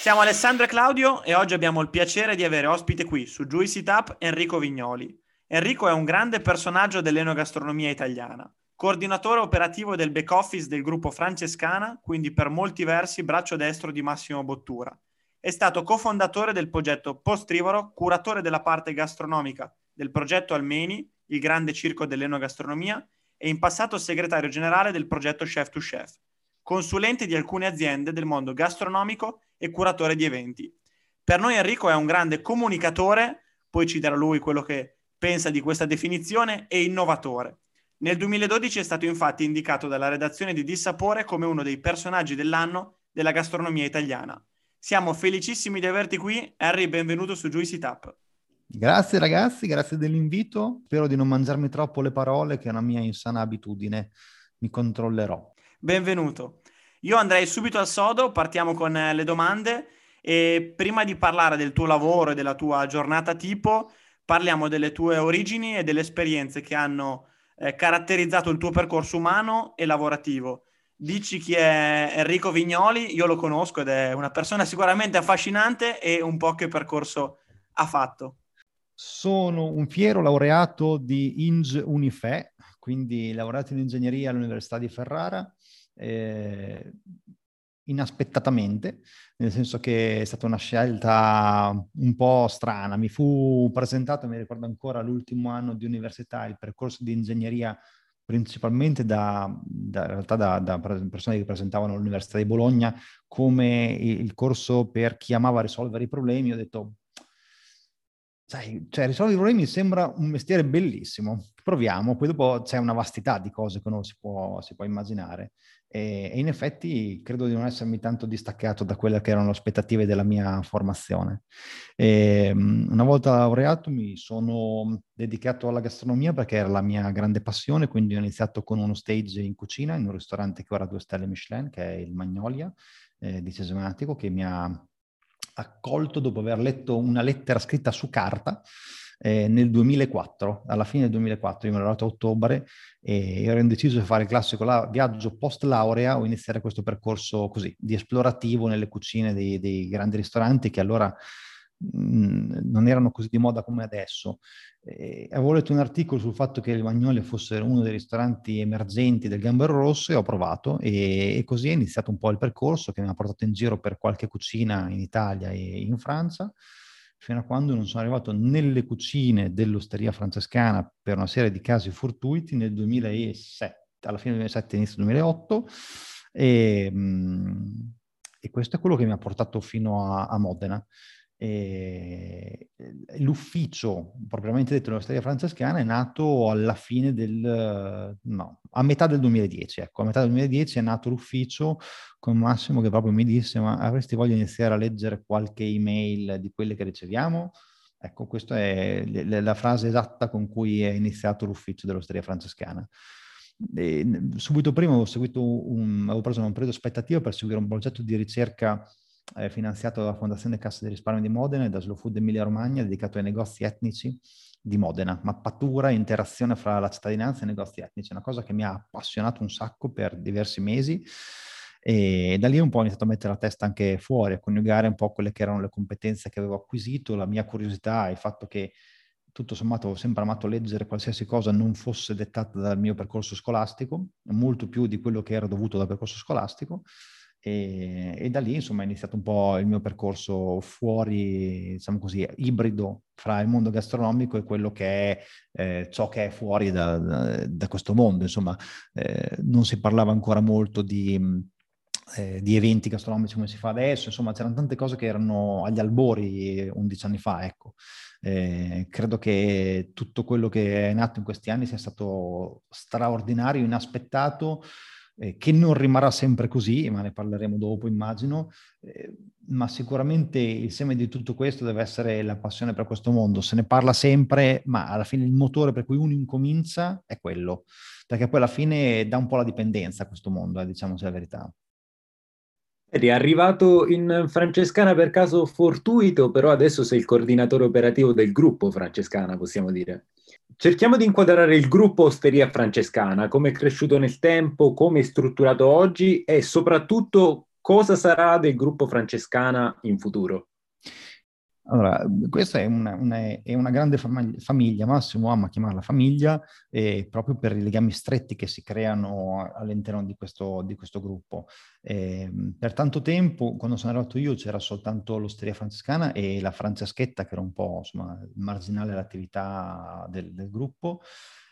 Siamo Alessandro e Claudio e oggi abbiamo il piacere di avere ospite qui su Juicy Tap Enrico Vignoli. Enrico è un grande personaggio dell'enogastronomia italiana, coordinatore operativo del back office del gruppo Francescana, quindi per molti versi braccio destro di Massimo Bottura. È stato cofondatore del progetto Postrivoro, curatore della parte gastronomica del progetto Almeni, il grande circo dell'enogastronomia, e in passato segretario generale del progetto Chef to Chef, consulente di alcune aziende del mondo gastronomico e curatore di eventi. Per noi Enrico è un grande comunicatore, poi ci darà lui quello che pensa di questa definizione, e innovatore. Nel 2012 è stato infatti indicato dalla redazione di Dissapore come uno dei personaggi dell'anno della gastronomia italiana. Siamo felicissimi di averti qui. Harry, benvenuto su Juicy Tap. Grazie ragazzi, grazie dell'invito. Spero di non mangiarmi troppo le parole, che è una mia insana abitudine. Mi controllerò. Benvenuto. Io andrei subito al sodo, partiamo con eh, le domande e prima di parlare del tuo lavoro e della tua giornata tipo, parliamo delle tue origini e delle esperienze che hanno eh, caratterizzato il tuo percorso umano e lavorativo. Dici chi è Enrico Vignoli, io lo conosco ed è una persona sicuramente affascinante e un po' che percorso ha fatto. Sono un fiero laureato di ING Unife, quindi laureato in ingegneria all'Università di Ferrara, eh, inaspettatamente, nel senso che è stata una scelta un po' strana. Mi fu presentato, mi ricordo ancora, l'ultimo anno di università, il percorso di ingegneria principalmente da, da, in realtà da, da, persone che presentavano all'Università di Bologna come il corso per chi amava risolvere i problemi. Ho detto, sai, cioè risolvere i problemi sembra un mestiere bellissimo, proviamo, poi dopo c'è una vastità di cose che uno si può, si può immaginare. E, in effetti credo di non essermi tanto distaccato da quelle che erano le aspettative della mia formazione. E, ehm, una volta laureato mi sono dedicato alla gastronomia perché era la mia grande passione, quindi ho iniziato con uno stage in cucina in un ristorante che ora ha due stelle Michelin, che è il Magnolia eh, di Cesematico, che mi ha accolto dopo aver letto una lettera scritta su carta eh, nel 2004, alla fine del 2004, io mi ero arrivato a ottobre e ero indeciso di fare il classico la- viaggio post laurea o iniziare questo percorso così, di esplorativo nelle cucine dei, dei grandi ristoranti che allora mm, non erano così di moda come adesso. Eh, avevo letto un articolo sul fatto che il Magnoli fosse uno dei ristoranti emergenti del Gambero Rosso e ho provato e, e, così è iniziato un po' il percorso che mi ha portato in giro per qualche cucina in Italia e in Francia fino a quando non sono arrivato nelle cucine dell'osteria francescana per una serie di casi fortuiti nel 2007, alla fine del 2007, inizio 2008, e, mm, e questo è quello che mi ha portato fino a, a Modena. E l'ufficio, propriamente detto, dell'Osteria Francescana è nato alla fine del, no, a metà del 2010, ecco, a metà del 2010 è nato l'ufficio con Massimo che proprio mi disse, ma avresti voglia di iniziare a leggere qualche email di quelle che riceviamo? Ecco, questa è la frase esatta con cui è iniziato l'ufficio dell'Osteria Francescana. E subito prima avevo, un, avevo preso un periodo aspettativo per seguire un progetto di ricerca eh, finanziato dalla Fondazione Cassa di Risparmio di Modena e da Slow Food Emilia Romagna, dedicato ai negozi etnici di Modena, mappatura, interazione fra la cittadinanza e i negozi etnici, una cosa che mi ha appassionato un sacco per diversi mesi. E da lì un po' ho iniziato a mettere la testa anche fuori, a coniugare un po' quelle che erano le competenze che avevo acquisito, la mia curiosità, il fatto che tutto sommato ho sempre amato leggere qualsiasi cosa non fosse dettata dal mio percorso scolastico, molto più di quello che era dovuto dal percorso scolastico, E, e, da lì insomma è iniziato un po' il mio percorso fuori, diciamo così, ibrido fra il mondo gastronomico e quello che è eh, ciò che è fuori da, da, da questo mondo. Insomma, eh, non si parlava ancora molto di, eh, di, eventi gastronomici come si fa adesso, insomma c'erano tante cose che erano agli albori 11 anni fa, ecco. Eh, credo che tutto quello che è nato in questi anni sia stato straordinario, inaspettato, eh, che non rimarrà sempre così, ma ne parleremo dopo immagino, eh, ma sicuramente il seme di tutto questo deve essere la passione per questo mondo. Se ne parla sempre, ma alla fine il motore per cui uno incomincia è quello, perché poi alla fine dà un po' la dipendenza a questo mondo, eh, diciamoci la verità. Eri arrivato in Francescana per caso fortuito, però adesso sei il coordinatore operativo del gruppo Francescana, possiamo dire. Cerchiamo di inquadrare il gruppo Osteria Francescana, come è cresciuto nel tempo, come è strutturato oggi e soprattutto cosa sarà del gruppo Francescana in futuro. Allora, questa è una, una, è una grande fam- famiglia, Massimo ama chiamarla famiglia, eh, proprio per i legami stretti che si creano all'interno di questo, di questo gruppo. Eh, per tanto tempo, quando sono arrivato io, c'era soltanto l'osteria francescana e la Franceschetta, che era un po' insomma, marginale l'attività del, del gruppo.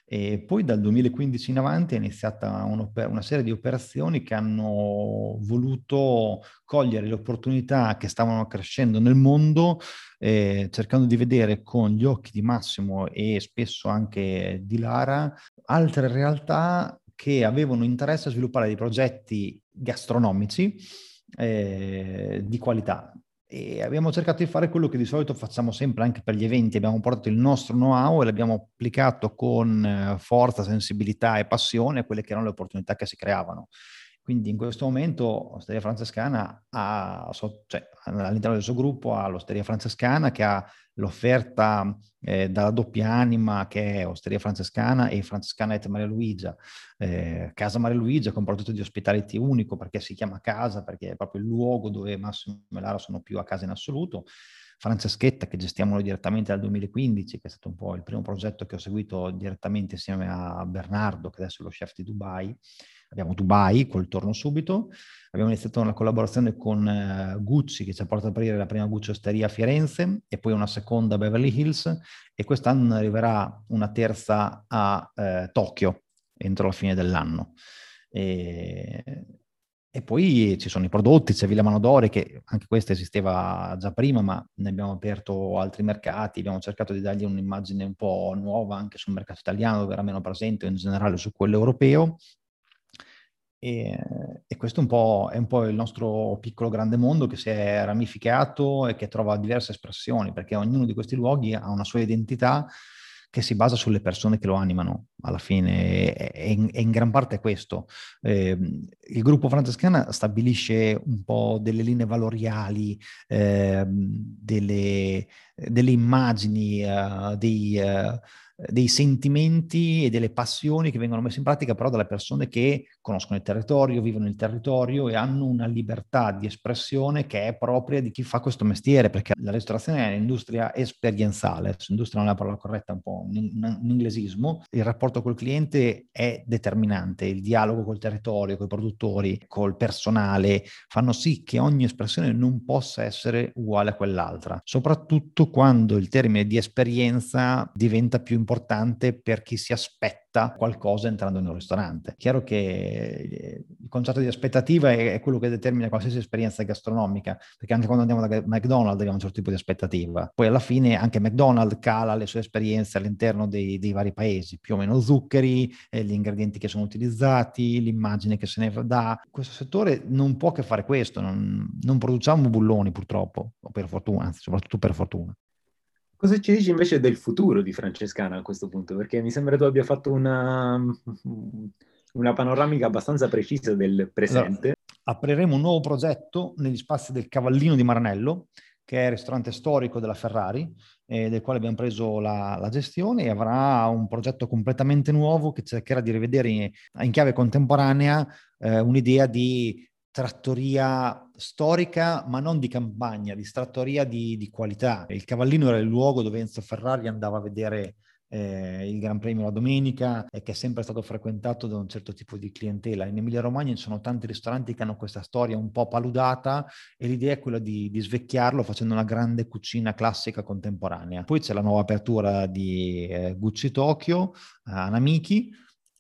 E poi dal 2015 in avanti è iniziata una serie di operazioni che hanno voluto cogliere le opportunità che stavano crescendo nel mondo, eh, cercando di vedere con gli occhi di Massimo e spesso anche di Lara altre realtà che avevano interesse a sviluppare dei progetti gastronomici eh, di qualità e abbiamo cercato di fare quello che di solito facciamo sempre anche per gli eventi, abbiamo portato il nostro know-how e l'abbiamo applicato con eh, forza, sensibilità e passione a quelle che erano le opportunità che si creavano. Quindi in questo momento Osteria Francescana ha, cioè, all'interno del suo gruppo ha l'Osteria Francescana che ha l'offerta eh, dalla doppia anima che è Osteria Francescana e Francescana et Maria Luigia. Eh, casa Maria Luigia con prodotto di ospitality unico perché si chiama casa, perché è proprio il luogo dove Massimo e Lara sono più a casa in assoluto. Franceschetta che gestiamo noi direttamente dal 2015, che è stato un po' il primo progetto che ho seguito direttamente insieme a Bernardo, che adesso è lo chef di Dubai abbiamo Dubai col torno subito, abbiamo iniziato una collaborazione con uh, Gucci che ci ha portato ad aprire la prima Gucci Osteria a Firenze e poi una seconda a Beverly Hills. E quest'anno arriverà una terza a uh, Tokyo entro la fine dell'anno. E, e poi ci sono i prodotti, c'è Villa Manodori che anche questa esisteva già prima, ma ne abbiamo aperto altri mercati, abbiamo cercato di dargli un'immagine un po' nuova anche sul mercato italiano, dove era meno presente, in generale su quello europeo, e, e questo un è un po' il nostro piccolo grande mondo che si è ramificato e che trova diverse espressioni, perché ognuno di questi luoghi ha una sua identità che si basa sulle persone che lo animano alla fine e in, in, gran parte è questo. Eh, il gruppo francescana stabilisce un po' delle linee valoriali, eh, delle, delle, immagini, uh, dei, uh, dei sentimenti e delle passioni che vengono messe in pratica però dalle persone che conoscono il territorio, vivono il territorio e hanno una libertà di espressione che è propria di chi fa questo mestiere, perché la ristorazione è un'industria esperienziale, industria non è la parola corretta, un po' un, un inglesismo, il rapporto col cliente è determinante, il dialogo col territorio, con i produttori, col personale, fanno sì che ogni espressione non possa essere uguale a quell'altra, soprattutto quando il termine di esperienza diventa più importante per chi si aspetta qualcosa entrando in un ristorante. Chiaro che eh, il concetto di aspettativa è, quello che determina qualsiasi esperienza gastronomica, perché anche quando andiamo da McDonald's abbiamo un certo tipo di aspettativa. Poi alla fine anche McDonald's cala le sue esperienze all'interno dei, dei vari paesi, più o meno zuccheri, eh, gli ingredienti che sono utilizzati, l'immagine che se ne dà. Questo settore non può che fare questo, non, non produciamo bulloni purtroppo, o per fortuna, anzi soprattutto per fortuna. Cosa ci dici invece del futuro di Francescana a questo punto? Perché mi sembra tu abbia fatto una, una panoramica abbastanza precisa del presente. Allora, apriremo un nuovo progetto negli spazi del Cavallino di Maranello, che è il ristorante storico della Ferrari, eh, del quale abbiamo preso la, la, gestione e avrà un progetto completamente nuovo che cercherà di rivedere in, in chiave contemporanea eh, un'idea di trattoria storica, ma non di campagna, di trattoria di, di, qualità. Il Cavallino era il luogo dove Enzo Ferrari andava a vedere eh, il Gran Premio la domenica e che è sempre stato frequentato da un certo tipo di clientela. In Emilia Romagna ci sono tanti ristoranti che hanno questa storia un po' paludata e l'idea è quella di, di svecchiarlo facendo una grande cucina classica contemporanea. Poi c'è la nuova apertura di eh, Gucci Tokyo, eh, Anamiki,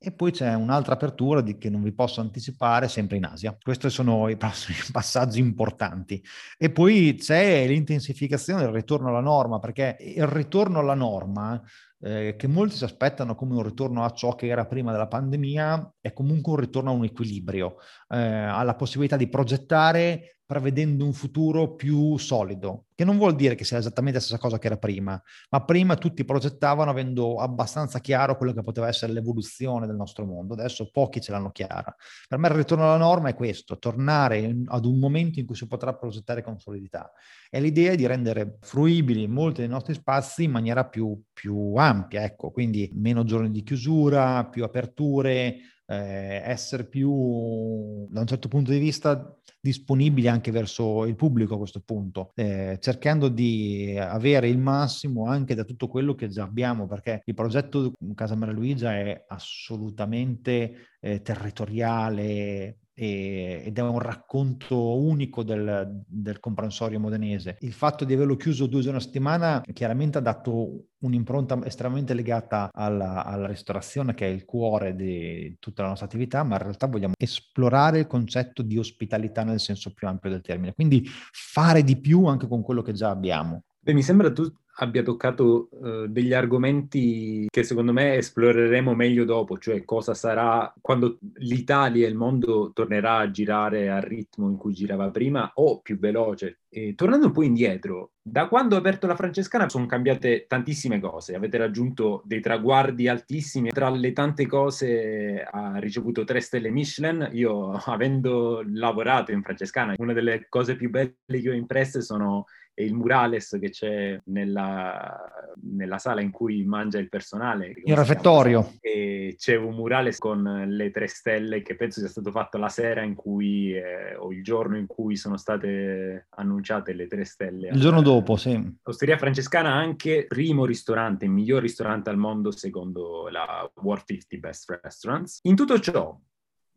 e poi c'è un'altra apertura di, che non vi posso anticipare, sempre in Asia. Questi sono i passaggi importanti. E poi c'è l'intensificazione del ritorno alla norma, perché il ritorno alla norma eh, che molti si aspettano come un ritorno a ciò che era prima della pandemia, è comunque un ritorno a un equilibrio, eh, alla possibilità di progettare prevedendo un futuro più solido, che non vuol dire che sia esattamente la stessa cosa che era prima, ma prima tutti progettavano avendo abbastanza chiaro quello che poteva essere l'evoluzione del nostro mondo, adesso pochi ce l'hanno chiara. Per me il ritorno alla norma è questo, tornare ad un momento in cui si potrà progettare con solidità. E l'idea è di rendere fruibili molti dei nostri spazi in maniera più, più ampia, ecco, quindi meno giorni di chiusura, più aperture, eh, essere più, da un certo punto di vista, disponibili anche verso il pubblico a questo punto, eh, cercando di avere il massimo anche da tutto quello che già abbiamo, perché il progetto Casa Maria Luigia è assolutamente eh, territoriale, ed è un racconto unico del, del, comprensorio modenese. Il fatto di averlo chiuso due giorni a settimana chiaramente ha dato un'impronta estremamente legata alla, alla, ristorazione che è il cuore di tutta la nostra attività, ma in realtà vogliamo esplorare il concetto di ospitalità nel senso più ampio del termine, quindi fare di più anche con quello che già abbiamo. Beh, mi sembra tu abbia toccato uh, degli argomenti che secondo me esploreremo meglio dopo, cioè cosa sarà quando l'Italia e il mondo tornerà a girare al ritmo in cui girava prima o più veloce. E, tornando un po' indietro, da quando ho aperto la Francescana sono cambiate tantissime cose, avete raggiunto dei traguardi altissimi, tra le tante cose ha ricevuto tre stelle Michelin, io avendo lavorato in Francescana, una delle cose più belle che ho impresse sono e il murales che c'è nella, nella, sala in cui mangia il personale. Il refettorio. E c'è un murales con le tre stelle che penso sia stato fatto la sera in cui, eh, o il giorno in cui sono state annunciate le tre stelle. Il giorno dopo, sì. Osteria Francescana anche primo ristorante, miglior ristorante al mondo secondo la World 50 Best Restaurants. In tutto ciò,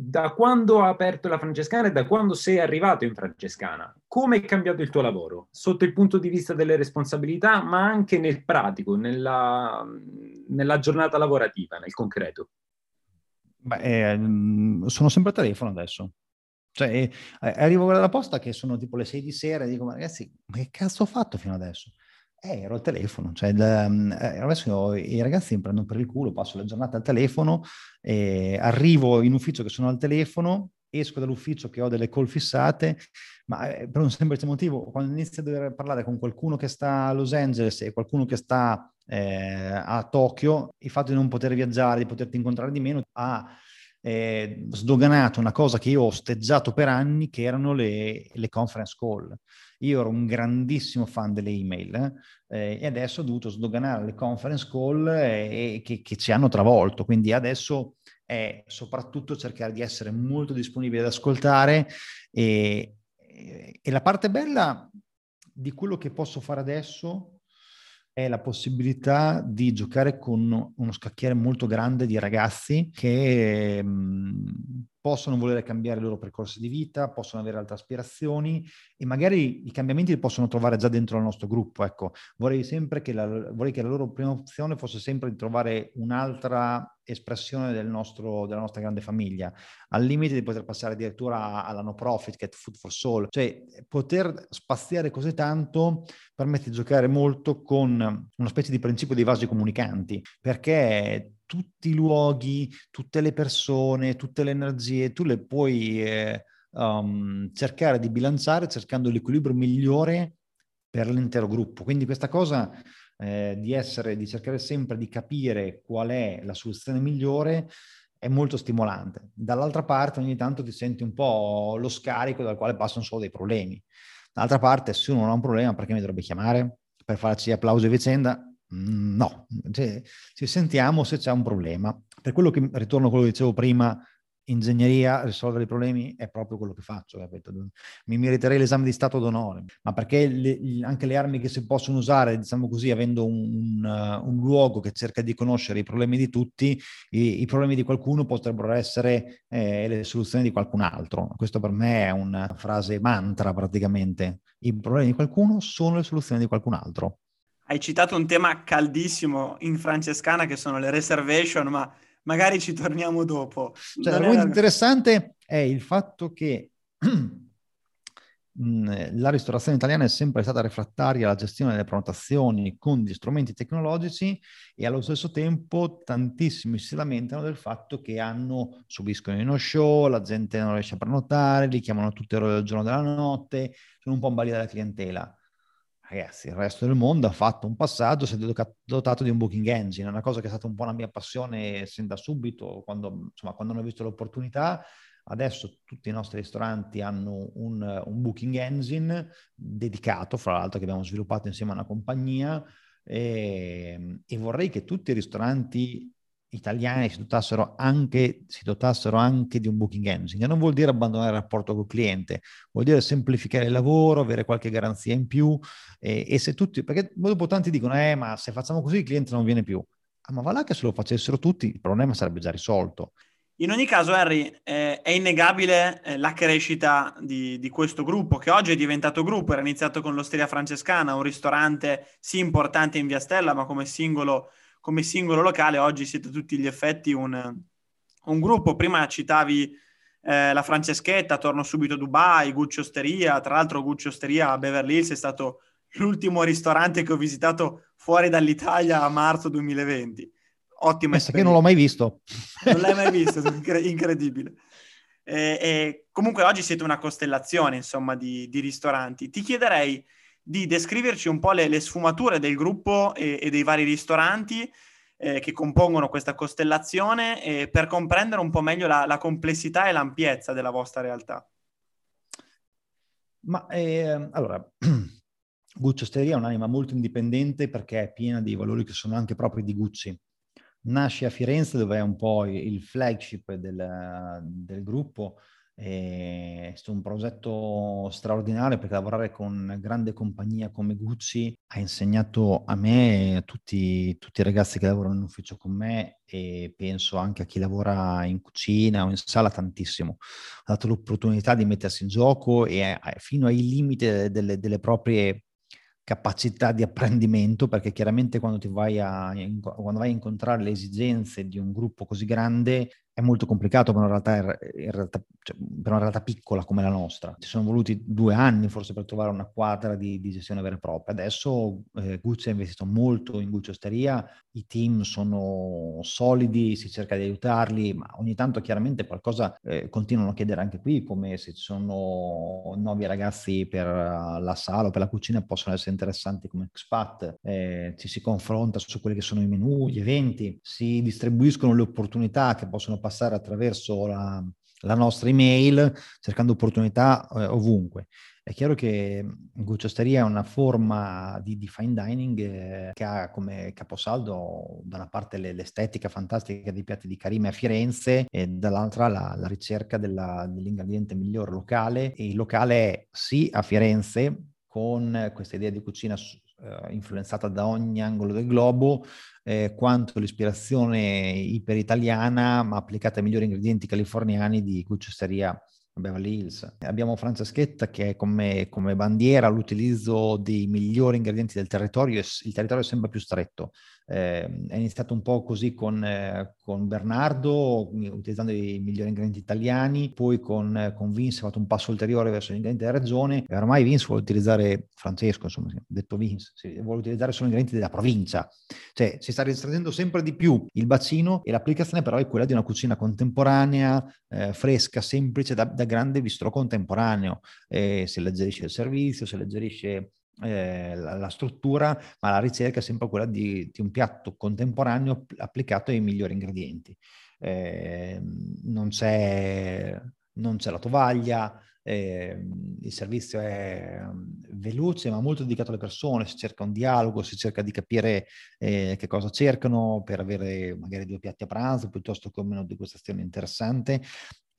da quando ha aperto la Francescana e da quando sei arrivato in Francescana, come è cambiato il tuo lavoro sotto il punto di vista delle responsabilità, ma anche nel pratico, nella, nella giornata lavorativa, nel concreto? Beh, eh, sono sempre a telefono adesso. Cioè, eh, arrivo alla posta che sono tipo le 6 di sera e dico, ma ragazzi, ma che cazzo ho fatto fino adesso? Eh, ero al telefono, cioè il, eh, adesso i ragazzi mi prendono per il culo, passo la giornata al telefono, eh, arrivo in ufficio che sono al telefono, esco dall'ufficio che ho delle call fissate, ma eh, per un semplice motivo, quando inizio a dover parlare con qualcuno che sta a Los Angeles e qualcuno che sta eh, a Tokyo, il fatto di non poter viaggiare, di poterti incontrare di meno, ha eh, sdoganato una cosa che io ho osteggiato per anni, che erano le, le conference call. Io ero un grandissimo fan delle email eh, e adesso ho dovuto sdoganare le conference call eh, che, che, ci hanno travolto. Quindi adesso è soprattutto cercare di essere molto disponibile ad ascoltare e, e la parte bella di quello che posso fare adesso è la possibilità di giocare con uno scacchiere molto grande di ragazzi che mh, possono volere cambiare i loro percorsi di vita, possono avere altre aspirazioni e magari i cambiamenti li possono trovare già dentro il nostro gruppo. Ecco, vorrei sempre che la, vorrei che la loro prima opzione fosse sempre di trovare un'altra espressione del nostro, della nostra grande famiglia, al limite di poter passare addirittura alla no profit, che è Food for Soul. Cioè, poter spaziare così tanto permette di giocare molto con una specie di principio dei vasi comunicanti, perché tutti i luoghi, tutte le persone, tutte le energie, tu le puoi eh, um, cercare di bilanciare cercando l'equilibrio migliore per l'intero gruppo. Quindi questa cosa eh, di essere, di cercare sempre di capire qual è la soluzione migliore è molto stimolante. Dall'altra parte ogni tanto ti senti un po' lo scarico dal quale passano solo dei problemi. Dall'altra parte se uno non ha un problema perché mi dovrebbe chiamare? Per farci applausi e vicenda? Mm, no, cioè, ci sentiamo se c'è un problema. Per quello che ritorno a quello che dicevo prima, ingegneria, risolvere i problemi è proprio quello che faccio, capito? Mi meriterei l'esame di Stato d'onore, ma perché le, anche le armi che si possono usare, diciamo così, avendo un, un, un luogo che cerca di conoscere i problemi di tutti, i, i problemi di qualcuno potrebbero essere eh, le soluzioni di qualcun altro. Questo per me è una frase mantra praticamente. I problemi di qualcuno sono le soluzioni di qualcun altro. Hai citato un tema caldissimo in francescana che sono le reservation, ma magari ci torniamo dopo. Cioè, il punto interessante è il fatto che la ristorazione italiana è sempre stata refrattaria alla gestione delle prenotazioni con gli strumenti tecnologici e allo stesso tempo tantissimi si lamentano del fatto che hanno, subiscono i no-show, la gente non riesce a prenotare, li chiamano tutte le ore del giorno della notte, sono un po' in balia della clientela ragazzi, il resto del mondo ha fatto un passaggio, si è dotato di un booking engine, una cosa che è stata un po' la mia passione sin da subito, quando, insomma, quando hanno visto l'opportunità. Adesso tutti i nostri ristoranti hanno un, un booking engine dedicato, fra l'altro, che abbiamo sviluppato insieme a una compagnia e, e vorrei che tutti i ristoranti italiani si dotassero, anche, si dotassero anche di un booking engine. Non vuol dire abbandonare il rapporto col cliente, vuol dire semplificare il lavoro, avere qualche garanzia in più e, e se tutti, perché dopo tanti dicono, eh ma se facciamo così il cliente non viene più. Ah, ma va là che se lo facessero tutti il problema sarebbe già risolto. In ogni caso, Harry, eh, è innegabile eh, la crescita di, di, questo gruppo, che oggi è diventato gruppo, era iniziato con l'Osteria Francescana, un ristorante sì importante in Via Stella, ma come singolo come singolo locale oggi siete tutti gli effetti un, un gruppo. Prima citavi eh, la Franceschetta, torno subito a Dubai, Gucci Osteria, tra l'altro Gucci Osteria a Beverly Hills è stato l'ultimo ristorante che ho visitato fuori dall'Italia a marzo 2020. Ottima esperienza. che non l'ho mai visto. Non l'hai mai visto, incredibile. E, e comunque oggi siete una costellazione, insomma, di, di ristoranti. Ti chiederei di descriverci un po' le, le sfumature del gruppo e, e dei vari ristoranti eh, che compongono questa costellazione eh, per comprendere un po' meglio la, la, complessità e l'ampiezza della vostra realtà. Ma eh, allora, Gucci Osteria è un'anima molto indipendente perché è piena di valori che sono anche propri di Gucci. Nasce a Firenze dove è un po' il flagship del, del gruppo, è stato un progetto straordinario perché lavorare con una grande compagnia come Gucci ha insegnato a me e a tutti, tutti, i ragazzi che lavorano in ufficio con me e penso anche a chi lavora in cucina o in sala tantissimo. Ha dato l'opportunità di mettersi in gioco e fino ai limiti delle, delle proprie capacità di apprendimento, perché chiaramente quando, vai a, quando vai a incontrare le esigenze di un gruppo così grande è molto complicato per una realtà, realtà, cioè, per una realtà, piccola come la nostra. Ci sono voluti due anni forse per trovare una quadra di, di gestione vera e propria. Adesso eh, Gucci ha investito molto in Gucci Osteria, i team sono solidi, si cerca di aiutarli, ma ogni tanto chiaramente qualcosa eh, continuano a chiedere anche qui, come se ci sono nuovi ragazzi per la sala o per la cucina possono essere interessanti come expat, eh, ci si confronta su quelli che sono i menu, gli eventi, si distribuiscono le opportunità che possono passare passare attraverso la, la nostra email cercando opportunità eh, ovunque. È chiaro che Gucci Osteria è una forma di, di fine dining eh, che ha come caposaldo da una parte l'estetica fantastica dei piatti di Karime a Firenze e dall'altra la, la ricerca della, dell'ingrediente migliore locale. E il locale è sì a Firenze con questa idea di cucina eh, influenzata da ogni angolo del globo, eh, quanto l'ispirazione iperitaliana, ma applicata ai migliori ingredienti californiani di cuccisteria Beverly Hills. Abbiamo Franceschetta che come, come, bandiera l'utilizzo dei migliori ingredienti del territorio, il territorio è sempre più stretto. Eh, è iniziato un po' così con, eh, con, Bernardo, utilizzando i migliori ingredienti italiani, poi con, con, Vince ha fatto un passo ulteriore verso gli ingredienti della regione e ormai Vince vuole utilizzare, Francesco insomma, detto Vince, vuole utilizzare solo ingredienti della provincia. Cioè si sta restringendo sempre di più il bacino e l'applicazione però è quella di una cucina contemporanea, eh, fresca, semplice, da, da grande bistro contemporaneo. Eh, si alleggerisce il servizio, si alleggerisce eh, la, la, struttura, ma la ricerca è sempre quella di, di un piatto contemporaneo applicato ai migliori ingredienti. Eh, non, c'è, non, c'è, la tovaglia, eh, il servizio è mm, veloce ma molto dedicato alle persone, si cerca un dialogo, si cerca di capire eh, che cosa cercano per avere magari due piatti a pranzo piuttosto che una degustazione interessante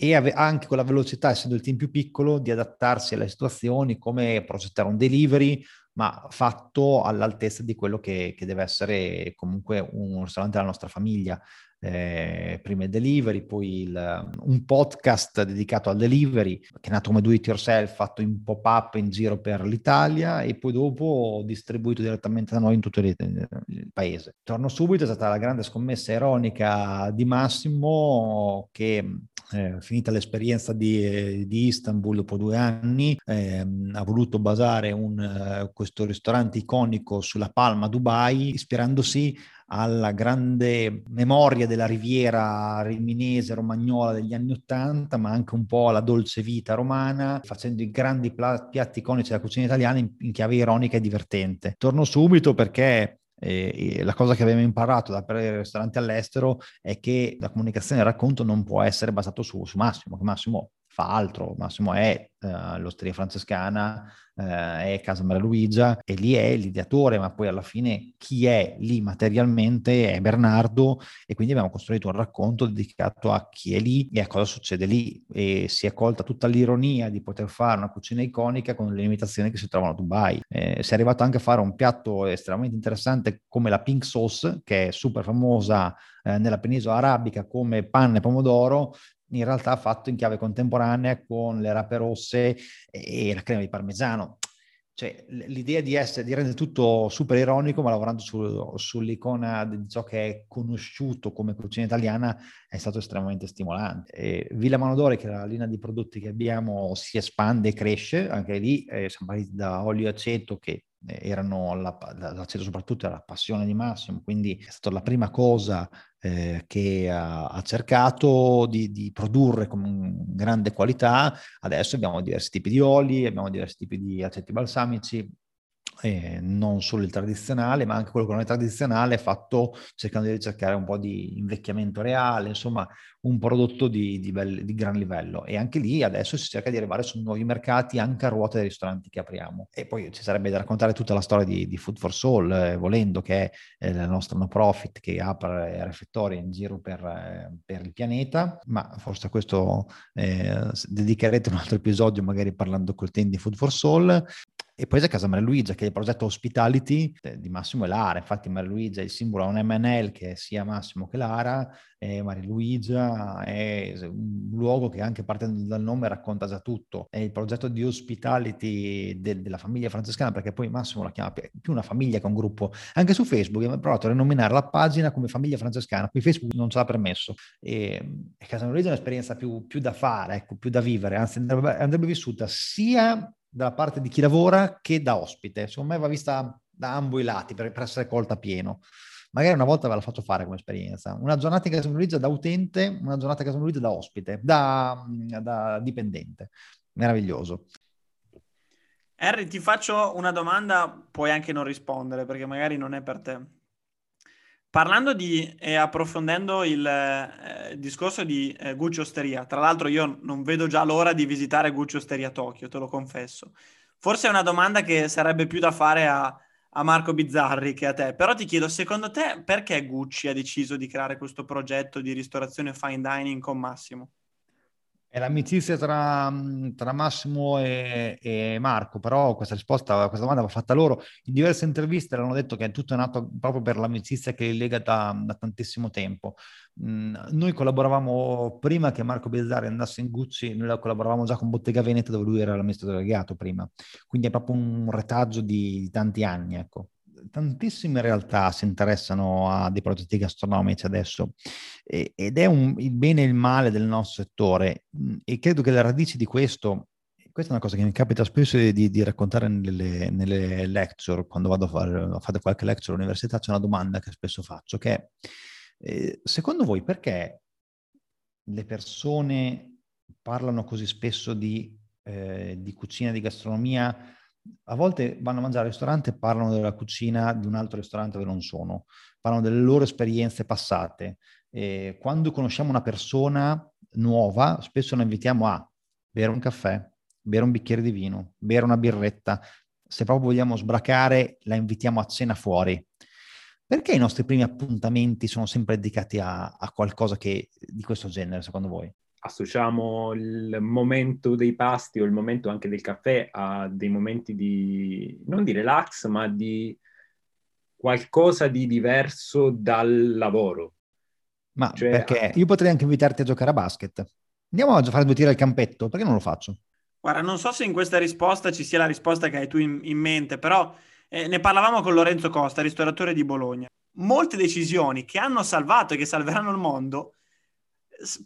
e ave- anche con la velocità, essendo il team più piccolo, di adattarsi alle situazioni come progettare un delivery, ma fatto all'altezza di quello che, che deve essere comunque un ristorante della nostra famiglia eh, prima il delivery, poi il, un podcast dedicato al delivery che è nato come do it yourself, fatto in pop-up in giro per l'Italia e poi dopo distribuito direttamente da noi in tutto il, il paese. Torno subito, è stata la grande scommessa ironica di Massimo che eh, finita l'esperienza di, di, Istanbul dopo due anni, eh, ha voluto basare un, uh, questo ristorante iconico sulla Palma Dubai, ispirandosi alla grande memoria della riviera riminese romagnola degli anni Ottanta, ma anche un po' alla dolce vita romana, facendo i grandi piatti iconici della cucina italiana in, in chiave ironica e divertente. Torno subito perché e, la cosa che abbiamo imparato da aprire ristoranti all'estero è che la comunicazione e il racconto non può essere basato su, su Massimo, che Massimo fa altro, Massimo è uh, l'osteria francescana, uh, è Casa Maria Luigia e lì è l'ideatore, ma poi alla fine chi è lì materialmente è Bernardo e quindi abbiamo costruito un racconto dedicato a chi è lì e a cosa succede lì e si è colta tutta l'ironia di poter fare una cucina iconica con le limitazioni che si trovano a Dubai. Eh, si è arrivato anche a fare un piatto estremamente interessante come la pink sauce, che è super famosa eh, nella penisola arabica come panna e pomodoro, in realtà fatto in chiave contemporanea con le rape rosse e la crema di parmigiano. Cioè, l'idea di, essere, di rendere tutto super ironico, ma lavorando su, sull'icona di ciò che è conosciuto come cucina italiana, è stato estremamente stimolante. E Villa Manodore, che è la linea di prodotti che abbiamo, si espande e cresce. Anche lì eh, siamo partiti da olio e aceto, che erano la, l'aceto soprattutto era la passione di Massimo, quindi è stata la prima cosa eh, che ha, ha cercato di, di, produrre con grande qualità. Adesso abbiamo diversi tipi di oli, abbiamo diversi tipi di aceti balsamici, eh, non solo il tradizionale, ma anche quello che non è tradizionale, fatto cercando di ricercare un po' di invecchiamento reale, insomma un prodotto di, di, bel, di, gran livello. E anche lì adesso si cerca di arrivare su nuovi mercati anche a ruota dei ristoranti che apriamo. E poi ci sarebbe da raccontare tutta la storia di, di Food for Soul, eh, volendo, che è eh, la nostra no profit che apre refettori in giro per, eh, per il pianeta, ma forse a questo eh, dedicherete un altro episodio magari parlando col team di Food for Soul. E poi c'è Casa Maria Luigia, che è il progetto Hospitality di Massimo e Lara. Infatti Maria Luigia è il simbolo un MNL che è sia Massimo che Lara, e Maria Luigia è un luogo che anche partendo dal nome racconta già tutto. È il progetto di Hospitality de- della famiglia francescana, perché poi Massimo la chiama più una famiglia che un gruppo. Anche su Facebook abbiamo provato a rinominare la pagina come famiglia francescana, qui Facebook non ce l'ha permesso. E, e Casa Maria Luigia è un'esperienza più, più da fare, ecco, più da vivere, anzi andrebbe, andrebbe vissuta sia dalla parte di chi lavora che da ospite. Secondo me va vista da ambo i lati per, per essere colta pieno. Magari una volta ve la faccio fare come esperienza. Una giornata in Casa Luigi da utente, una giornata in Casa Luigi da ospite, da, da dipendente. Meraviglioso. Harry, ti faccio una domanda, puoi anche non rispondere perché magari non è per te. Parlando di e approfondendo il eh, discorso di eh, Gucci Osteria, tra l'altro io non vedo già l'ora di visitare Gucci Osteria Tokyo, te lo confesso. Forse è una domanda che sarebbe più da fare a, a Marco Bizzarri che a te, però ti chiedo, secondo te perché Gucci ha deciso di creare questo progetto di ristorazione fine dining con Massimo? È l'amicizia tra, tra Massimo e, e, Marco, però questa risposta, questa domanda va fatta loro. In diverse interviste hanno detto che è tutto nato proprio per l'amicizia che li lega da, da tantissimo tempo. Mm, noi collaboravamo prima che Marco Bezzari andasse in Gucci, noi collaboravamo già con Bottega Veneta dove lui era l'amministratore delegato prima, quindi è proprio un retaggio di, di tanti anni, ecco tantissime realtà si interessano a dei progetti gastronomici adesso e, ed è un, il bene e il male del nostro settore mm, e credo che le radici di questo, questa è una cosa che mi capita spesso di, di raccontare nelle, nelle, lecture, quando vado a fare, a fare qualche lecture all'università c'è una domanda che spesso faccio che è eh, secondo voi perché le persone parlano così spesso di, eh, di cucina, di gastronomia a volte vanno a mangiare al ristorante e parlano della cucina di un altro ristorante dove non sono, parlano delle loro esperienze passate. E quando conosciamo una persona nuova, spesso la invitiamo a bere un caffè, bere un bicchiere di vino, bere una birretta. Se proprio vogliamo sbracare, la invitiamo a cena fuori. Perché i nostri primi appuntamenti sono sempre dedicati a, a qualcosa che, di questo genere, secondo voi? Associamo il momento dei pasti o il momento anche del caffè a dei momenti di, non di relax, ma di qualcosa di diverso dal lavoro. Ma cioè, perché io potrei anche invitarti a giocare a basket. Andiamo a fare due tiri al campetto, perché non lo faccio? Guarda, non so se in questa risposta ci sia la risposta che hai tu in, in mente, però eh, ne parlavamo con Lorenzo Costa, ristoratore di Bologna. Molte decisioni che hanno salvato e che salveranno il mondo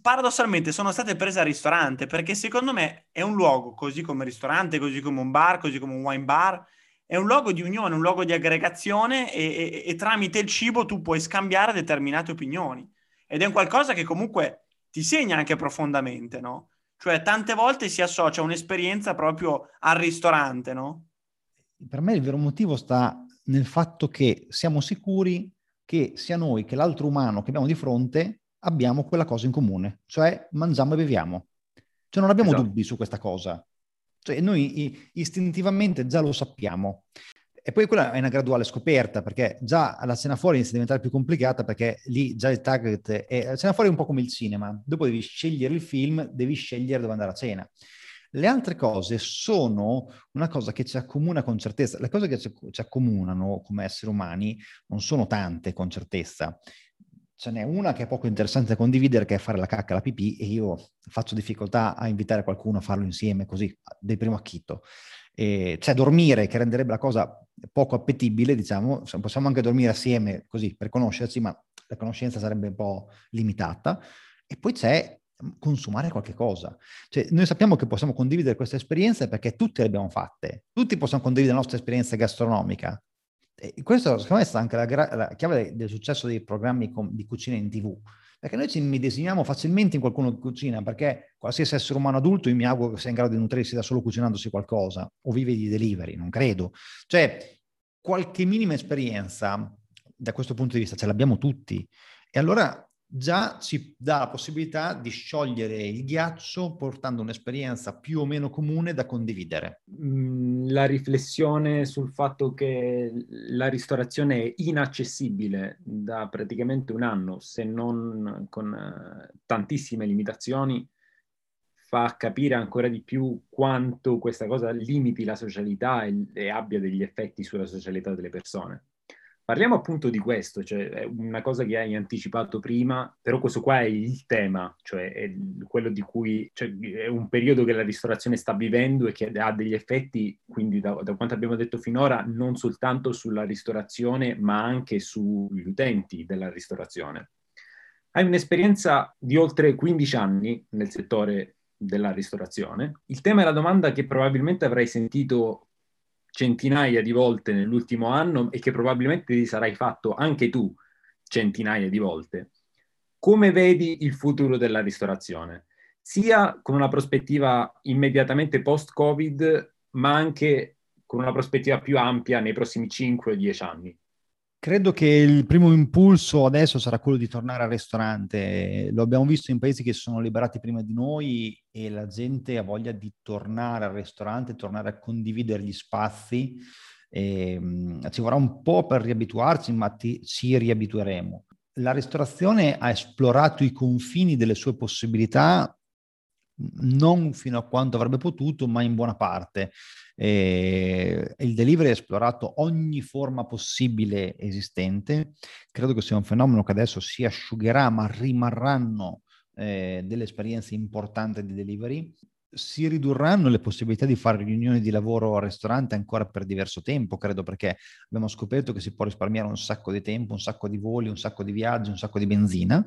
paradossalmente sono state prese al ristorante perché secondo me è un luogo, così come ristorante, così come un bar, così come un wine bar, è un luogo di unione, un luogo di aggregazione e, e, e tramite il cibo tu puoi scambiare determinate opinioni. Ed è un qualcosa che comunque ti segna anche profondamente, no? Cioè tante volte si associa un'esperienza proprio al ristorante, no? Per me il vero motivo sta nel fatto che siamo sicuri che sia noi che l'altro umano che abbiamo di fronte abbiamo quella cosa in comune, cioè mangiamo e beviamo. Cioè non abbiamo esatto. dubbi su questa cosa. Cioè noi istintivamente già lo sappiamo. E poi quella è una graduale scoperta, perché già la cena fuori inizia a diventare più complicata, perché lì già il target è... La cena fuori è un po' come il cinema. Dopo devi scegliere il film, devi scegliere dove andare a cena. Le altre cose sono una cosa che ci accomuna con certezza. Le cose che ci, ci accomunano come esseri umani non sono tante con certezza ce n'è una che è poco interessante da condividere, che è fare la cacca e la pipì, e io faccio difficoltà a invitare qualcuno a farlo insieme, così, del primo acchito. E, cioè dormire, che renderebbe la cosa poco appetibile, diciamo, possiamo anche dormire assieme così per conoscerci, ma la conoscenza sarebbe un po' limitata. E poi c'è consumare qualche cosa. Cioè, noi sappiamo che possiamo condividere queste esperienze perché tutte le abbiamo fatte, tutti possiamo condividere la nostra esperienza gastronomica, e questo secondo me è anche la, la chiave del successo dei programmi com- di cucina in tv, perché noi ci medesimiamo facilmente in qualcuno che cucina, perché qualsiasi essere umano adulto io mi auguro che sia in grado di nutrirsi da solo cucinandosi qualcosa, o vive di delivery, non credo. Cioè, qualche minima esperienza da questo punto di vista ce l'abbiamo tutti. E allora già ci dà la possibilità di sciogliere il ghiaccio portando un'esperienza più o meno comune da condividere. Mm, la riflessione sul fatto che la ristorazione è inaccessibile da praticamente un anno, se non con eh, tantissime limitazioni, fa capire ancora di più quanto questa cosa limiti la socialità e, e abbia degli effetti sulla socialità delle persone. Parliamo appunto di questo, cioè è una cosa che hai anticipato prima, però questo qua è il tema, cioè è quello di cui cioè, è un periodo che la ristorazione sta vivendo e che ha degli effetti, quindi da, da quanto abbiamo detto finora, non soltanto sulla ristorazione, ma anche sugli utenti della ristorazione. Hai un'esperienza di oltre 15 anni nel settore della ristorazione. Il tema è la domanda che probabilmente avrai sentito centinaia di volte nell'ultimo anno e che probabilmente ti sarai fatto anche tu centinaia di volte. Come vedi il futuro della ristorazione? Sia con una prospettiva immediatamente post-Covid, ma anche con una prospettiva più ampia nei prossimi 5-10 anni. Credo che il primo impulso adesso sarà quello di tornare al ristorante. Lo abbiamo visto in paesi che sono liberati prima di noi e la gente ha voglia di tornare al ristorante, tornare a condividere gli spazi. E, um, ci vorrà un po' per riabituarci, ma ti, ci riabitueremo. La ristorazione ha esplorato i confini delle sue possibilità non fino a quanto avrebbe potuto, ma in buona parte. E il delivery ha esplorato ogni forma possibile esistente. Credo che sia un fenomeno che adesso si asciugherà, ma rimarranno eh, delle esperienze importanti di delivery si ridurranno le possibilità di fare riunioni di lavoro al ristorante ancora per diverso tempo, credo, perché abbiamo scoperto che si può risparmiare un sacco di tempo, un sacco di voli, un sacco di viaggi, un sacco di benzina,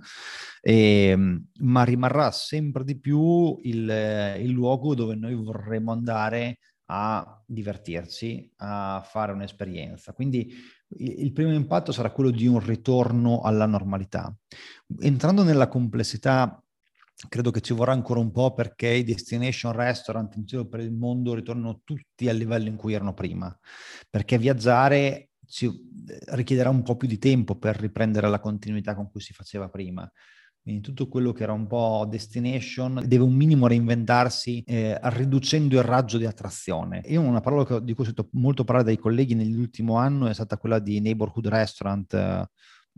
e, ehm, ma rimarrà sempre di più il, il luogo dove noi vorremmo andare a divertirci, a fare un'esperienza. Quindi il primo impatto sarà quello di un ritorno alla normalità. Entrando nella complessità credo che ci vorrà ancora un po' perché i destination restaurant in giro per il mondo ritornano tutti al livello in cui erano prima, perché viaggiare ci richiederà un po' più di tempo per riprendere la continuità con cui si faceva prima. Quindi tutto quello che era un po' destination deve un minimo reinventarsi eh, riducendo il raggio di attrazione. Io una parola che, di cui ho sentito molto parlare dai colleghi nell'ultimo anno è stata quella di neighborhood restaurant,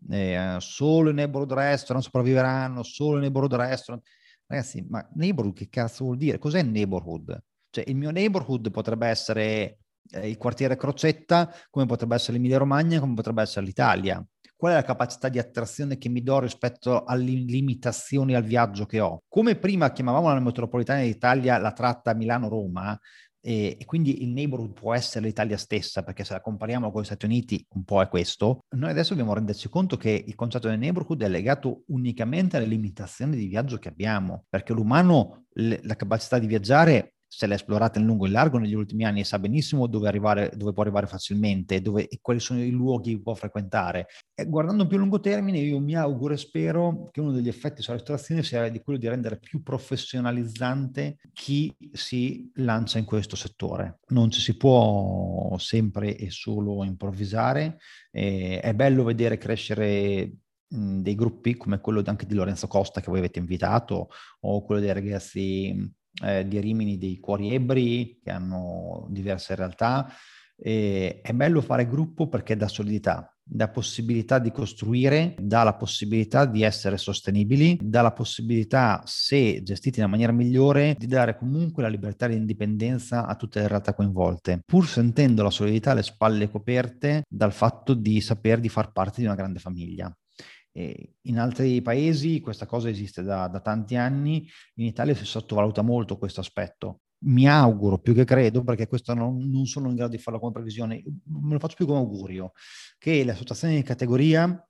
eh, solo i neighborhood restaurant sopravviveranno, solo i neighborhood restaurant. Ragazzi, ma neighborhood che cazzo vuol dire? Cos'è neighborhood? Cioè il mio neighborhood potrebbe essere eh, il quartiere Crocetta, come potrebbe essere l'Emilia Romagna, come potrebbe essere l'Italia qual è la capacità di attrazione che mi do rispetto alle limitazioni al viaggio che ho. Come prima chiamavamo la metropolitana d'Italia la tratta Milano-Roma, e, quindi il neighborhood può essere l'Italia stessa, perché se la compariamo con gli Stati Uniti un po' è questo, noi adesso dobbiamo renderci conto che il concetto del neighborhood è legato unicamente alle limitazioni di viaggio che abbiamo, perché l'umano, la capacità di viaggiare se l'ha esplorata in lungo e in largo negli ultimi anni e sa benissimo dove, arrivare, dove può arrivare facilmente dove, e quali sono i luoghi che può frequentare. E guardando più a lungo termine, io mi auguro e spero che uno degli effetti sulla ristorazione sia di quello di rendere più professionalizzante chi si lancia in questo settore. Non ci si può sempre e solo improvvisare. E è bello vedere crescere dei gruppi come quello anche di Lorenzo Costa che voi avete invitato o quello dei ragazzi eh, di Rimini dei Cuori Ebri, che hanno diverse realtà. E è bello fare gruppo perché dà solidità, dà possibilità di costruire, dà la possibilità di essere sostenibili, dà la possibilità, se gestiti in una maniera migliore, di dare comunque la libertà e l'indipendenza a tutte le realtà coinvolte, pur sentendo la solidità alle spalle coperte dal fatto di saper di far parte di una grande famiglia. E in altri paesi questa cosa esiste da, da tanti anni, in Italia si sottovaluta molto questo aspetto. Mi auguro più che credo, perché questo non, non sono in grado di farlo come previsione, me lo faccio più come augurio, che le associazioni di categoria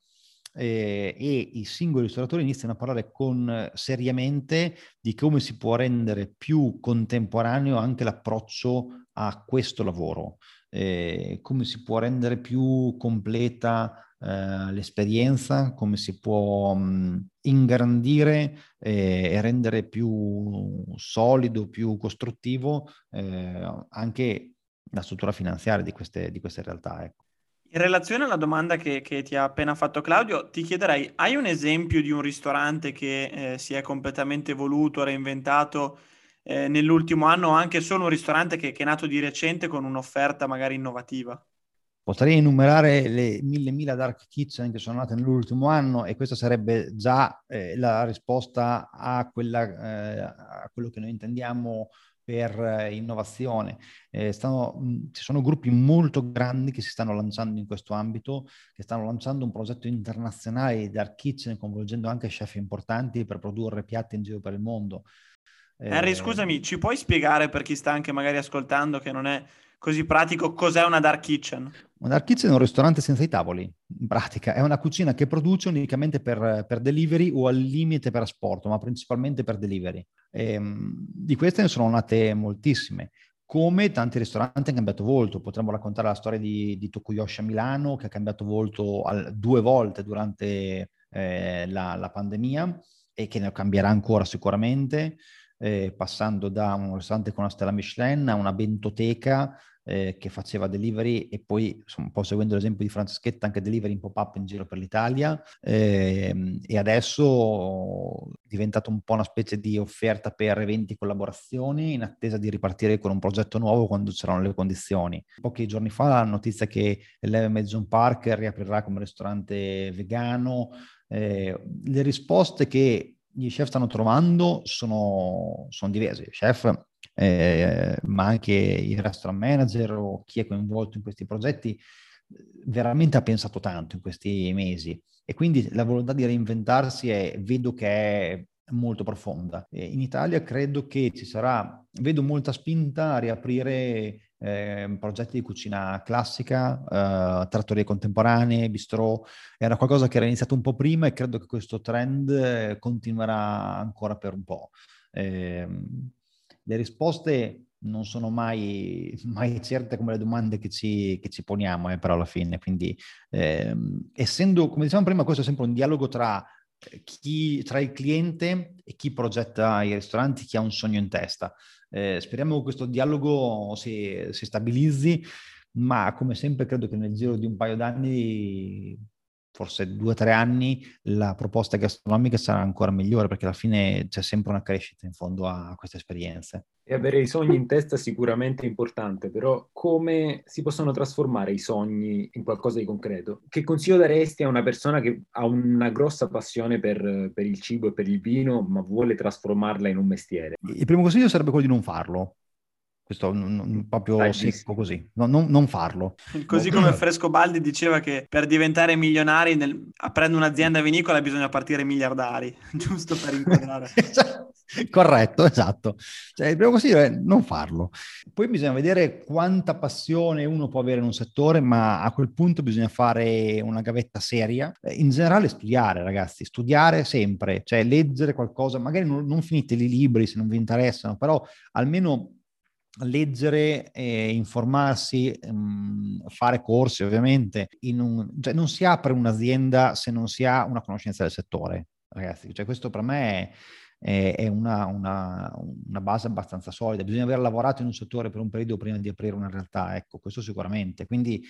eh, e i singoli ristoratori iniziano a parlare con, seriamente di come si può rendere più contemporaneo anche l'approccio a questo lavoro, eh, come si può rendere più completa eh, l'esperienza, come si può mh, ingrandire eh, e rendere più solido, più costruttivo eh, anche la struttura finanziaria di queste, di queste realtà. Ecco. In relazione alla domanda che, che, ti ha appena fatto Claudio, ti chiederei, hai un esempio di un ristorante che eh, si è completamente evoluto, reinventato eh, nell'ultimo anno, o anche solo un ristorante che, che, è nato di recente con un'offerta magari innovativa? Potrei enumerare le mille mila dark kitchen che sono nate nell'ultimo anno e questa sarebbe già eh, la risposta a, quella, eh, a, quello che noi intendiamo per eh, innovazione. Stanno, mh, ci sono gruppi molto grandi che si stanno lanciando in questo ambito, che stanno lanciando un progetto internazionale di dark kitchen coinvolgendo anche chef importanti per produrre piatti in giro per il mondo. Henry, scusami, ci puoi spiegare per chi sta anche magari ascoltando che non è così pratico, cos'è una dark kitchen? Una dark kitchen è un ristorante senza i tavoli, in pratica. È una cucina che produce unicamente per, per delivery o al limite per asporto, ma principalmente per delivery. E, ehm, di queste ne sono nate moltissime. Come tanti ristoranti hanno cambiato volto. Potremmo raccontare la storia di, di Tokuyoshi a Milano, che ha cambiato volto al, due volte durante eh, la, la pandemia e che ne cambierà ancora sicuramente eh, passando da un ristorante con una stella Michelin a una bentoteca eh, che faceva delivery e poi, un po' seguendo l'esempio di Franceschetta, anche delivery in pop-up in giro per l'Italia eh, e adesso è diventato un po' una specie di offerta per eventi e collaborazioni in attesa di ripartire con un progetto nuovo quando c'erano le condizioni. Pochi giorni fa la notizia che l'Eve Maison Park riaprirà come ristorante vegano, eh, le risposte che gli chef stanno trovando sono, sono diversi. Chef, eh, ma anche il restaurant manager o chi è coinvolto in questi progetti, veramente ha pensato tanto in questi mesi. E quindi la volontà di reinventarsi è, vedo che è molto profonda. In Italia credo che ci sarà, vedo molta spinta a riaprire eh, progetti di cucina classica, eh, trattorie contemporanee, bistrò, era qualcosa che era iniziato un po' prima e credo che questo trend eh, continuerà ancora per un po'. Eh, le risposte non sono mai, mai, certe come le domande che ci, che ci poniamo, eh, però alla fine. Quindi, ehm, essendo, come dicevamo prima, questo è sempre un dialogo tra chi, tra il cliente e chi progetta i ristoranti, chi ha un sogno in testa. Eh, speriamo che questo dialogo si, si, stabilizzi, ma come sempre credo che nel giro di un paio d'anni forse due o tre anni la proposta gastronomica sarà ancora migliore perché alla fine c'è sempre una crescita in fondo a queste esperienze. E avere i sogni in testa è sicuramente importante, però come si possono trasformare i sogni in qualcosa di concreto? Che consiglio daresti a una persona che ha una grossa passione per, per il cibo e per il vino, ma vuole trasformarla in un mestiere? Il primo consiglio sarebbe quello di non farlo, questo n- proprio Dai, secco così, no, non, non, farlo. Così come Frescobaldi diceva che per diventare milionari, nel, aprendo un'azienda vinicola bisogna partire miliardari, giusto per inquadrare. Corretto, esatto. Cioè, il primo consiglio è non farlo. Poi bisogna vedere quanta passione uno può avere in un settore, ma a quel punto bisogna fare una gavetta seria. In generale studiare, ragazzi, studiare sempre, cioè leggere qualcosa, magari non, non finite i libri se non vi interessano, però almeno leggere, eh, informarsi, ehm, fare corsi ovviamente, un, cioè non si apre un'azienda se non si ha una conoscenza del settore, ragazzi. Cioè questo per me è, è una, una, una, base abbastanza solida. Bisogna aver lavorato in un settore per un periodo prima di aprire una realtà, ecco, questo sicuramente. Quindi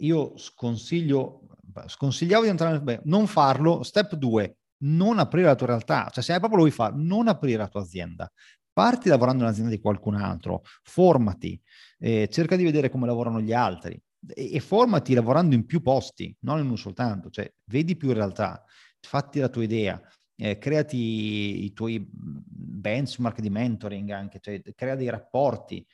io sconsiglio, sconsigliavo di entrare. Beh, non farlo. Step 2, non aprire la tua realtà. Cioè se hai proprio lo vuoi fare, non aprire la tua azienda parti lavorando in un'azienda di qualcun altro, formati, eh, cerca di vedere come lavorano gli altri e, e, formati lavorando in più posti, non in uno soltanto, cioè vedi più realtà, fatti la tua idea, eh, creati i tuoi benchmark di mentoring anche, cioè crea dei rapporti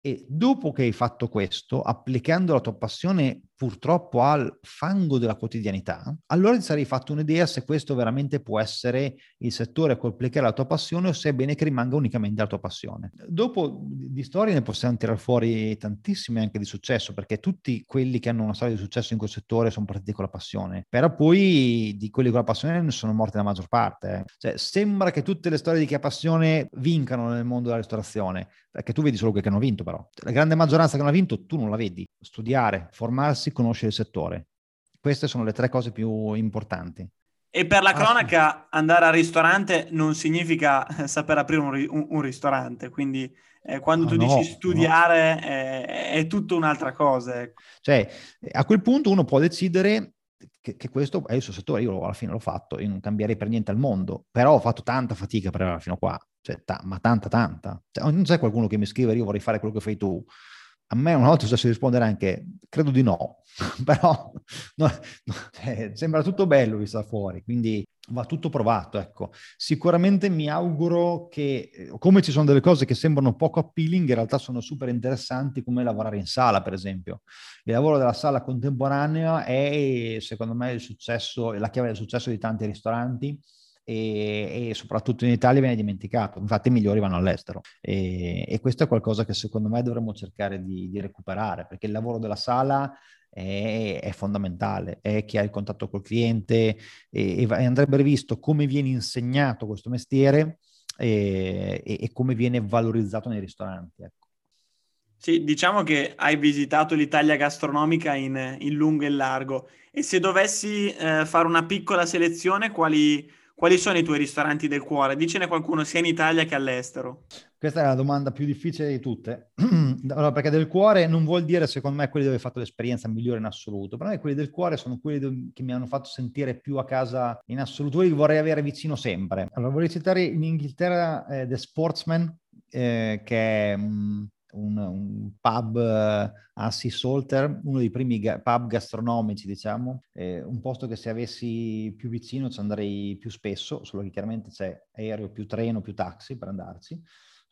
e dopo che hai fatto questo, applicando la tua passione purtroppo al fango della quotidianità, allora ti sarei fatto un'idea se questo veramente può essere il settore a cui applicare la tua passione o se è bene che rimanga unicamente la tua passione. Dopo di storie ne possiamo tirare fuori tantissime anche di successo, perché tutti quelli che hanno una storia di successo in quel settore sono partiti con la passione, però poi di quelli con la passione ne sono morti la maggior parte. Eh. Cioè, sembra che tutte le storie di chi ha passione vincano nel mondo della ristorazione, perché tu vedi solo quelli che hanno vinto però. La grande maggioranza che non ha vinto tu non la vedi. Studiare, formarsi, conoscere il settore. Queste sono le tre cose più importanti. E per la cronaca, andare al ristorante non significa eh, saper aprire un, un, un ristorante, quindi eh, quando ah, tu no, dici studiare no. è, è tutta un'altra cosa. Ecco. Cioè, a quel punto uno può decidere che, che, questo è il suo settore, io alla fine l'ho fatto, io non cambierei per niente al mondo, però ho fatto tanta fatica per arrivare fino a qua, cioè, ta- ma tanta, tanta. Cioè, non c'è qualcuno che mi scrive, io vorrei fare quello che fai tu, a me una volta si rispondere anche, credo di no, però no, no, eh, sembra tutto bello visto da fuori, quindi va tutto provato, ecco. Sicuramente mi auguro che, eh, come ci sono delle cose che sembrano poco appealing, in realtà sono super interessanti, come lavorare in sala, per esempio. Il lavoro della sala contemporanea è, secondo me, il successo, la chiave del successo di tanti ristoranti, e, e, soprattutto in Italia viene dimenticato, infatti i migliori vanno all'estero e, e questo è qualcosa che secondo me dovremmo cercare di, di recuperare perché il lavoro della sala è, è, fondamentale, è chi ha il contatto col cliente e, e andrebbe visto come viene insegnato questo mestiere e, e come viene valorizzato nei ristoranti. Ecco. Sì, diciamo che hai visitato l'Italia gastronomica in, in lungo e largo e se dovessi eh, fare una piccola selezione, quali, quali sono i tuoi ristoranti del cuore? Dicene qualcuno sia in Italia che all'estero. Questa è la domanda più difficile di tutte. allora, perché del cuore non vuol dire, secondo me, quelli dove hai fatto l'esperienza migliore in assoluto. Per me quelli del cuore sono quelli che mi hanno fatto sentire più a casa in assoluto, quelli che vorrei avere vicino sempre. Allora, vorrei citare in Inghilterra eh, The Sportsman, eh, che è... Um, un, un pub uh, a Sea Salter, uno dei primi ga- pub gastronomici, diciamo, eh, un posto che se avessi più vicino ci andrei più spesso, solo che chiaramente c'è aereo più treno più taxi per andarci.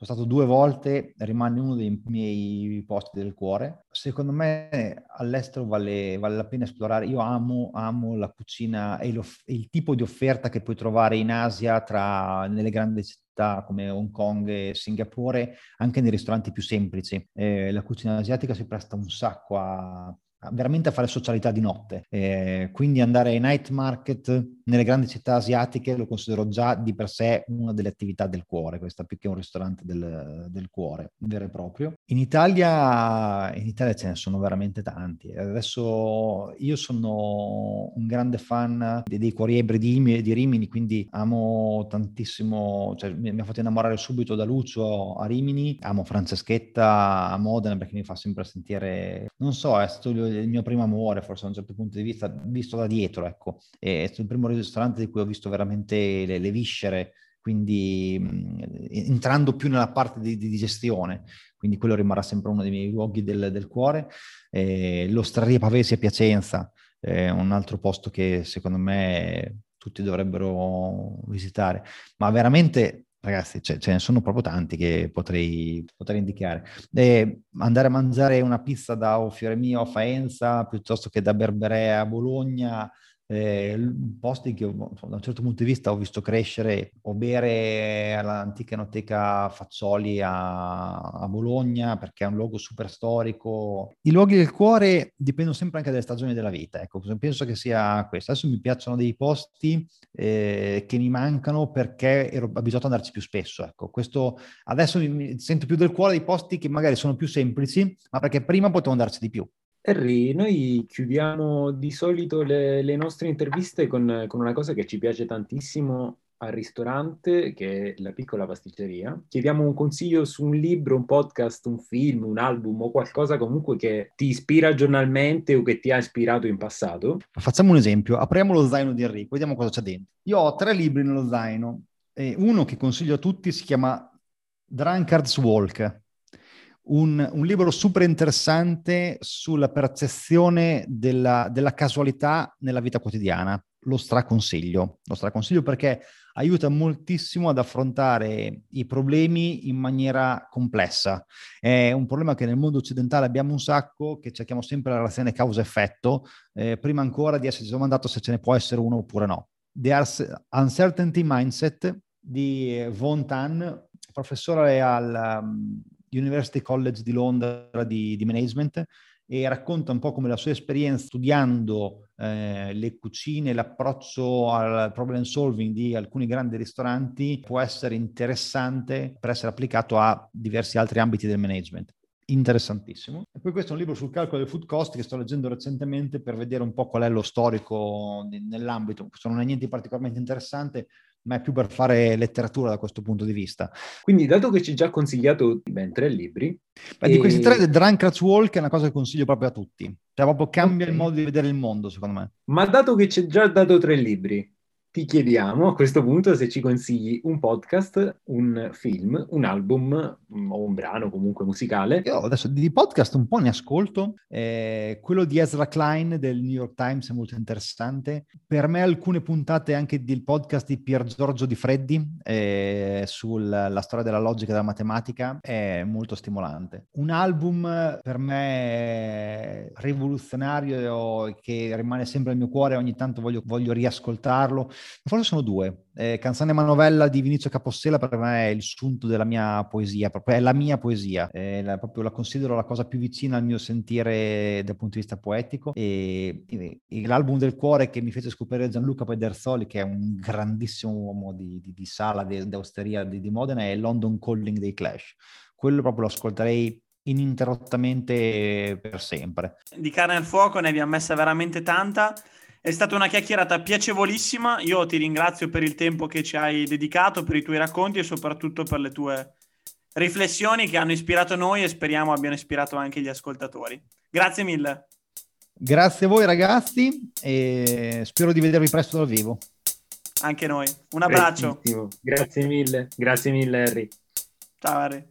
Sono stato due volte, rimane uno dei miei posti del cuore. Secondo me all'estero vale, vale la pena esplorare. Io amo, amo la cucina e il tipo di offerta che puoi trovare in Asia tra, nelle grandi città come Hong Kong e Singapore, anche nei ristoranti più semplici. Eh, la cucina asiatica si presta un sacco a, veramente a fare socialità di notte. Eh, quindi andare ai night market nelle grandi città asiatiche lo considero già di per sé una delle attività del cuore, questa più che un ristorante del, del cuore vero e proprio. In Italia, in Italia ce ne sono veramente tanti. Adesso io sono un grande fan dei, dei cuori ebri di, di, Rimini, quindi amo tantissimo, cioè mi, mi ha fatto innamorare subito da Lucio a Rimini, amo Franceschetta a Modena perché mi fa sempre sentire, non so, è stato il mio primo amore, forse da un certo punto di vista, visto da dietro, ecco. È stato il primo ristorante di cui ho visto veramente le, le viscere, quindi mh, entrando più nella parte di, di, gestione, quindi quello rimarrà sempre uno dei miei luoghi del, del cuore. Eh, L'Ostraria Pavesi a Piacenza, è un altro posto che secondo me tutti dovrebbero visitare, ma veramente Ragazzi, ce, ce, ne sono proprio tanti che potrei, potrei indicare. E andare a mangiare una pizza da o Fiore Mio a Faenza piuttosto che da Berberea a Bologna, eh, posti che da un certo punto di vista ho visto crescere o bere all'antica enoteca Fazzoli a, a, Bologna perché è un luogo super storico. I luoghi del cuore dipendono sempre anche dalle stagioni della vita, ecco, penso che sia questo. Adesso mi piacciono dei posti eh, che mi mancano perché ero abituato ad andarci più spesso, ecco. Questo, adesso mi, mi sento più del cuore dei posti che magari sono più semplici, ma perché prima potevo andarci di più. Harry, noi chiudiamo di solito le, le nostre interviste con, con, una cosa che ci piace tantissimo al ristorante, che è la piccola pasticceria. Chiediamo un consiglio su un libro, un podcast, un film, un album o qualcosa comunque che ti ispira giornalmente o che ti ha ispirato in passato. Facciamo un esempio, apriamo lo zaino di Enrico, vediamo cosa c'è dentro. Io ho tre libri nello zaino, e uno che consiglio a tutti si chiama Drunkard's Walk un, un, libro super interessante sulla percezione della, della, casualità nella vita quotidiana. Lo straconsiglio, lo straconsiglio perché aiuta moltissimo ad affrontare i problemi in maniera complessa. È un problema che nel mondo occidentale abbiamo un sacco, che cerchiamo sempre la relazione causa-effetto, eh, prima ancora di esserci domandato se ce ne può essere uno oppure no. The Uncertainty Mindset di Von Tan, professore al um, University College di Londra di, di management e racconta un po' come la sua esperienza studiando eh, le cucine, l'approccio al problem solving di alcuni grandi ristoranti può essere interessante per essere applicato a diversi altri ambiti del management. Interessantissimo. E poi questo è un libro sul calcolo del food cost che sto leggendo recentemente per vedere un po' qual è lo storico nell'ambito. Questo non è niente particolarmente interessante, ma è più per fare letteratura da questo punto di vista. Quindi, dato che ci hai già consigliato ben tre libri... Beh, e... Di questi tre, The Drunkard's Walk è una cosa che consiglio proprio a tutti. Cioè, proprio cambia okay. il modo di vedere il mondo, secondo me. Ma dato che ci hai già dato tre libri, ti chiediamo a questo punto se ci consigli un podcast, un film, un album mm, o un brano comunque musicale. Io adesso di podcast un po' ne ascolto. Eh, quello di Ezra Klein del New York Times è molto interessante. Per me alcune puntate anche del podcast di Pier Giorgio Di Freddi eh, sulla storia della logica e della matematica è molto stimolante. Un album per me rivoluzionario che rimane sempre nel mio cuore, ogni tanto voglio, voglio riascoltarlo Forse sono due. Eh, Canzone Manovella di Vinizio Capossela per me è il sunto della mia poesia, proprio è la mia poesia, eh, la, proprio la considero la cosa più vicina al mio sentire dal punto di vista poetico e, e, e l'album del cuore che mi fece scoprire Gianluca Pedersoli che è un grandissimo uomo di, di, di sala, di, di osteria di, di Modena è London Calling dei Clash. Quello proprio lo ascolterei ininterrottamente per sempre. Di carne al fuoco ne abbiamo messa veramente tanta è stata una chiacchierata piacevolissima. Io ti ringrazio per il tempo che ci hai dedicato, per i tuoi racconti e soprattutto per le tue riflessioni che hanno ispirato noi e speriamo abbiano ispirato anche gli ascoltatori. Grazie mille. Grazie a voi ragazzi e spero di vedervi presto dal vivo. Anche noi. Un abbraccio. Grazie mille. Grazie mille Harry. Ciao Harry.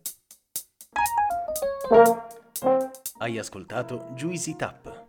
Hai ascoltato Juicy Tap